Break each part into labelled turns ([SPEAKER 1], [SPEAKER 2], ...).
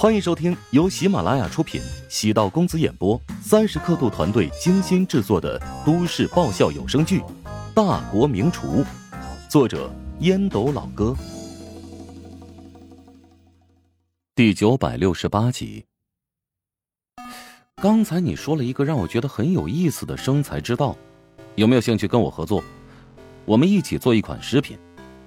[SPEAKER 1] 欢迎收听由喜马拉雅出品、喜道公子演播、三十刻度团队精心制作的都市爆笑有声剧《大国名厨》，作者烟斗老哥，第九百六十八集。刚才你说了一个让我觉得很有意思的生财之道，有没有兴趣跟我合作？我们一起做一款食品，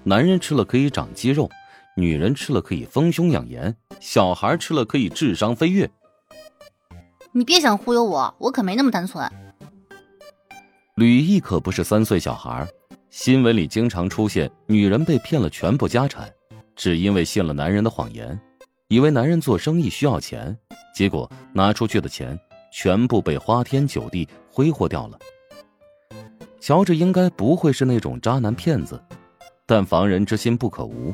[SPEAKER 1] 男人吃了可以长肌肉。女人吃了可以丰胸养颜，小孩吃了可以智商飞跃。
[SPEAKER 2] 你别想忽悠我，我可没那么单纯。
[SPEAKER 1] 吕毅可不是三岁小孩，新闻里经常出现女人被骗了全部家产，只因为信了男人的谎言，以为男人做生意需要钱，结果拿出去的钱全部被花天酒地挥霍掉了。乔治应该不会是那种渣男骗子，但防人之心不可无。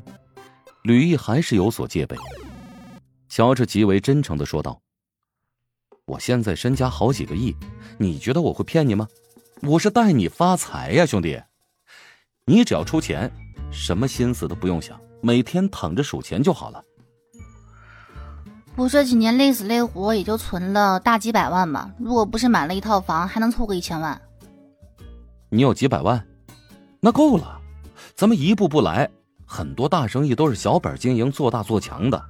[SPEAKER 1] 吕毅还是有所戒备。乔治极为真诚的说道：“我现在身家好几个亿，你觉得我会骗你吗？我是带你发财呀，兄弟！你只要出钱，什么心思都不用想，每天躺着数钱就好了。
[SPEAKER 2] 我这几年累死累活，也就存了大几百万吧。如果不是买了一套房，还能凑个一千万。
[SPEAKER 1] 你有几百万，那够了，咱们一步步来。”很多大生意都是小本经营，做大做强的。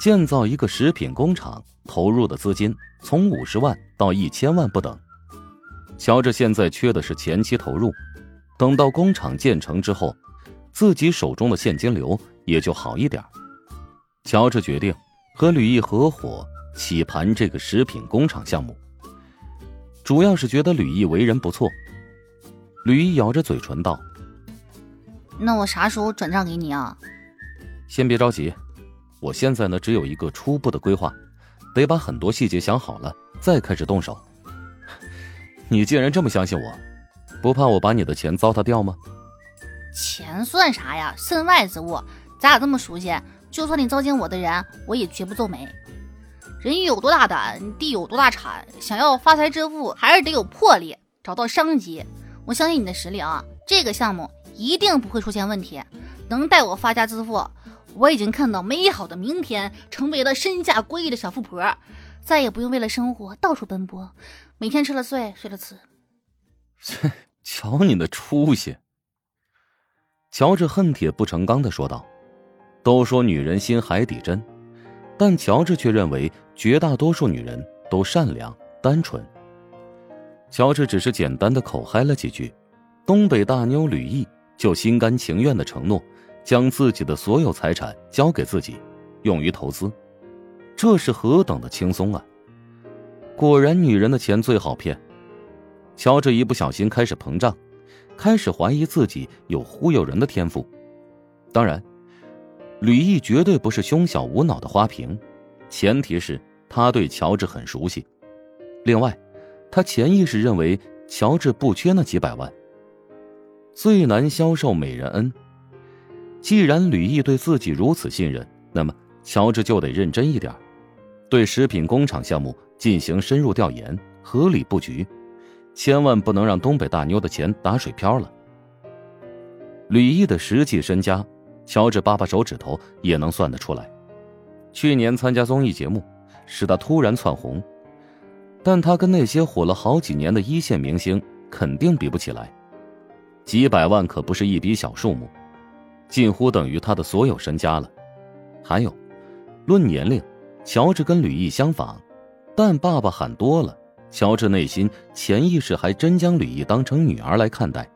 [SPEAKER 1] 建造一个食品工厂投入的资金从五十万到一千万不等。乔治现在缺的是前期投入，等到工厂建成之后，自己手中的现金流也就好一点。乔治决定和吕毅合伙起盘这个食品工厂项目，主要是觉得吕毅为人不错。吕毅咬着嘴唇道。
[SPEAKER 2] 那我啥时候转账给你啊？
[SPEAKER 1] 先别着急，我现在呢只有一个初步的规划，得把很多细节想好了再开始动手。你既然这么相信我，不怕我把你的钱糟蹋掉吗？
[SPEAKER 2] 钱算啥呀？身外之物，咱俩这么熟悉，就算你糟践我的人，我也绝不皱眉。人有多大胆，地有多大产。想要发财致富，还是得有魄力，找到商机。我相信你的实力啊，这个项目。一定不会出现问题，能带我发家致富。我已经看到美好的明天，成为了身价过亿的小富婆，再也不用为了生活到处奔波，每天吃了睡，睡了吃。
[SPEAKER 1] 切，瞧你的出息！乔治恨铁不成钢的说道：“都说女人心海底针，但乔治却认为绝大多数女人都善良单纯。”乔治只是简单的口嗨了几句，东北大妞吕毅。就心甘情愿的承诺，将自己的所有财产交给自己，用于投资，这是何等的轻松啊！果然，女人的钱最好骗。乔治一不小心开始膨胀，开始怀疑自己有忽悠人的天赋。当然，吕毅绝对不是胸小无脑的花瓶，前提是他对乔治很熟悉。另外，他潜意识认为乔治不缺那几百万。最难销售美人恩。既然吕毅对自己如此信任，那么乔治就得认真一点，对食品工厂项目进行深入调研，合理布局，千万不能让东北大妞的钱打水漂了。吕毅的实际身家，乔治扒扒手指头也能算得出来。去年参加综艺节目，使他突然窜红，但他跟那些火了好几年的一线明星肯定比不起来。几百万可不是一笔小数目，近乎等于他的所有身家了。还有，论年龄，乔治跟吕毅相仿，但爸爸喊多了，乔治内心潜意识还真将吕毅当成女儿来看待，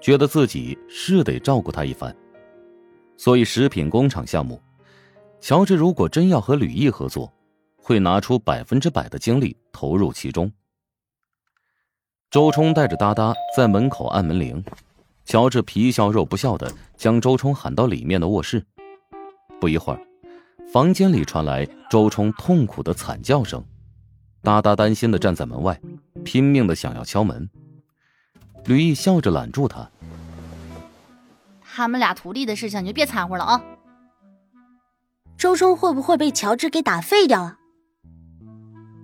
[SPEAKER 1] 觉得自己是得照顾他一番。所以，食品工厂项目，乔治如果真要和吕毅合作，会拿出百分之百的精力投入其中。周冲带着哒哒在门口按门铃，乔治皮笑肉不笑的将周冲喊到里面的卧室。不一会儿，房间里传来周冲痛苦的惨叫声，哒哒担心的站在门外，拼命的想要敲门。吕毅笑着揽住他：“
[SPEAKER 2] 他们俩徒弟的事情你就别掺和了啊！
[SPEAKER 3] 周冲会不会被乔治给打废掉啊？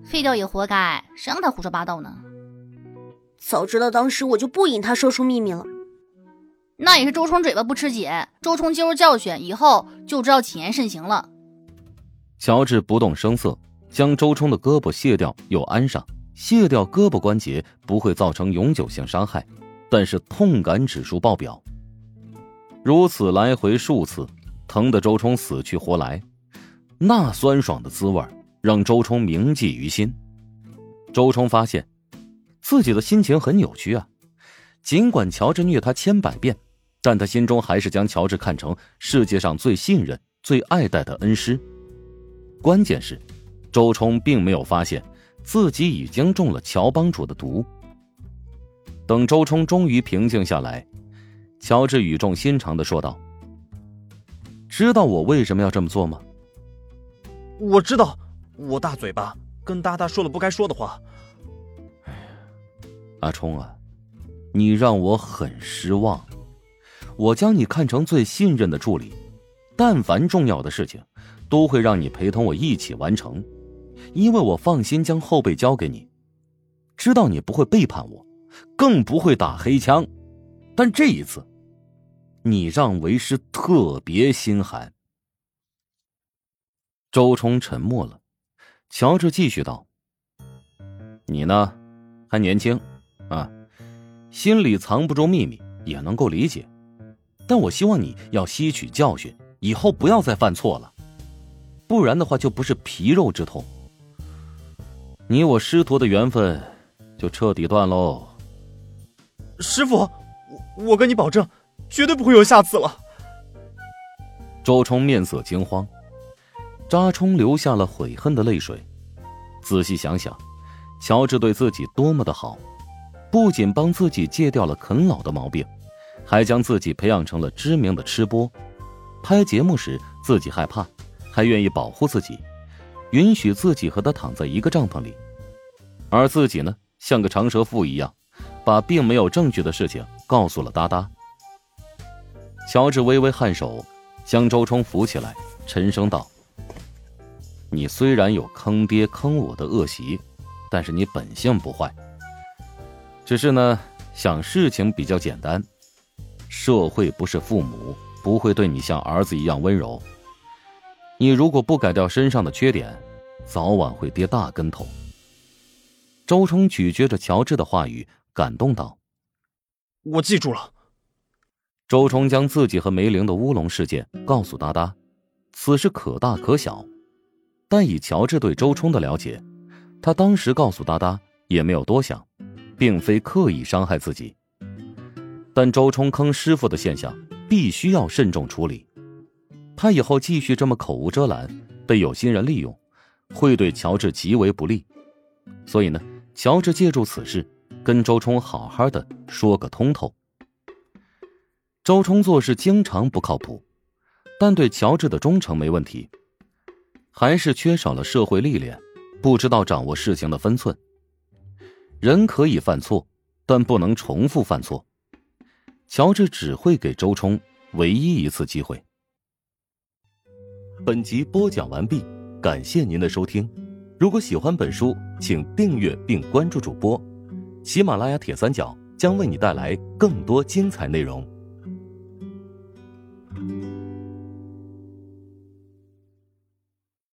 [SPEAKER 2] 废掉也活该，谁让他胡说八道呢？”
[SPEAKER 3] 早知道当时我就不引他说出秘密了。
[SPEAKER 2] 那也是周冲嘴巴不吃紧，周冲接受教训以后就知道谨言慎行了。
[SPEAKER 1] 乔治不动声色，将周冲的胳膊卸掉又安上。卸掉胳膊关节不会造成永久性伤害，但是痛感指数爆表。如此来回数次，疼得周冲死去活来，那酸爽的滋味让周冲铭记于心。周冲发现自己的心情很扭曲啊，尽管乔治虐他千百遍，但他心中还是将乔治看成世界上最信任、最爱戴的恩师。关键是，周冲并没有发现。自己已经中了乔帮主的毒。等周冲终于平静下来，乔治语重心长的说道：“知道我为什么要这么做吗？”“
[SPEAKER 4] 我知道，我大嘴巴跟哒哒说了不该说的话。”“，
[SPEAKER 1] 阿冲啊，你让我很失望。我将你看成最信任的助理，但凡重要的事情，都会让你陪同我一起完成。”因为我放心将后背交给你，知道你不会背叛我，更不会打黑枪。但这一次，你让为师特别心寒。周冲沉默了，乔治继续道：“你呢，还年轻，心里藏不住秘密，也能够理解。但我希望你要吸取教训，以后不要再犯错了，不然的话就不是皮肉之痛。”你我师徒的缘分就彻底断喽。
[SPEAKER 4] 师傅，我我跟你保证，绝对不会有下次了。
[SPEAKER 1] 周冲面色惊慌，扎冲流下了悔恨的泪水。仔细想想，乔治对自己多么的好，不仅帮自己戒掉了啃老的毛病，还将自己培养成了知名的吃播。拍节目时自己害怕，还愿意保护自己。允许自己和他躺在一个帐篷里，而自己呢，像个长舌妇一样，把并没有证据的事情告诉了哒哒。乔治微微颔首，将周冲扶起来，沉声道：“你虽然有坑爹坑我的恶习，但是你本性不坏。只是呢，想事情比较简单。社会不是父母，不会对你像儿子一样温柔。”你如果不改掉身上的缺点，早晚会跌大跟头。周冲咀嚼着乔治的话语，感动道：“
[SPEAKER 4] 我记住了。”
[SPEAKER 1] 周冲将自己和梅玲的乌龙事件告诉哒哒，此事可大可小，但以乔治对周冲的了解，他当时告诉哒哒也没有多想，并非刻意伤害自己。但周冲坑师傅的现象，必须要慎重处理。他以后继续这么口无遮拦，被有心人利用，会对乔治极为不利。所以呢，乔治借助此事，跟周冲好好的说个通透。周冲做事经常不靠谱，但对乔治的忠诚没问题，还是缺少了社会历练，不知道掌握事情的分寸。人可以犯错，但不能重复犯错。乔治只会给周冲唯一一次机会。本集播讲完毕，感谢您的收听。如果喜欢本书，请订阅并关注主播。喜马拉雅铁三角将为你带来更多精彩内容。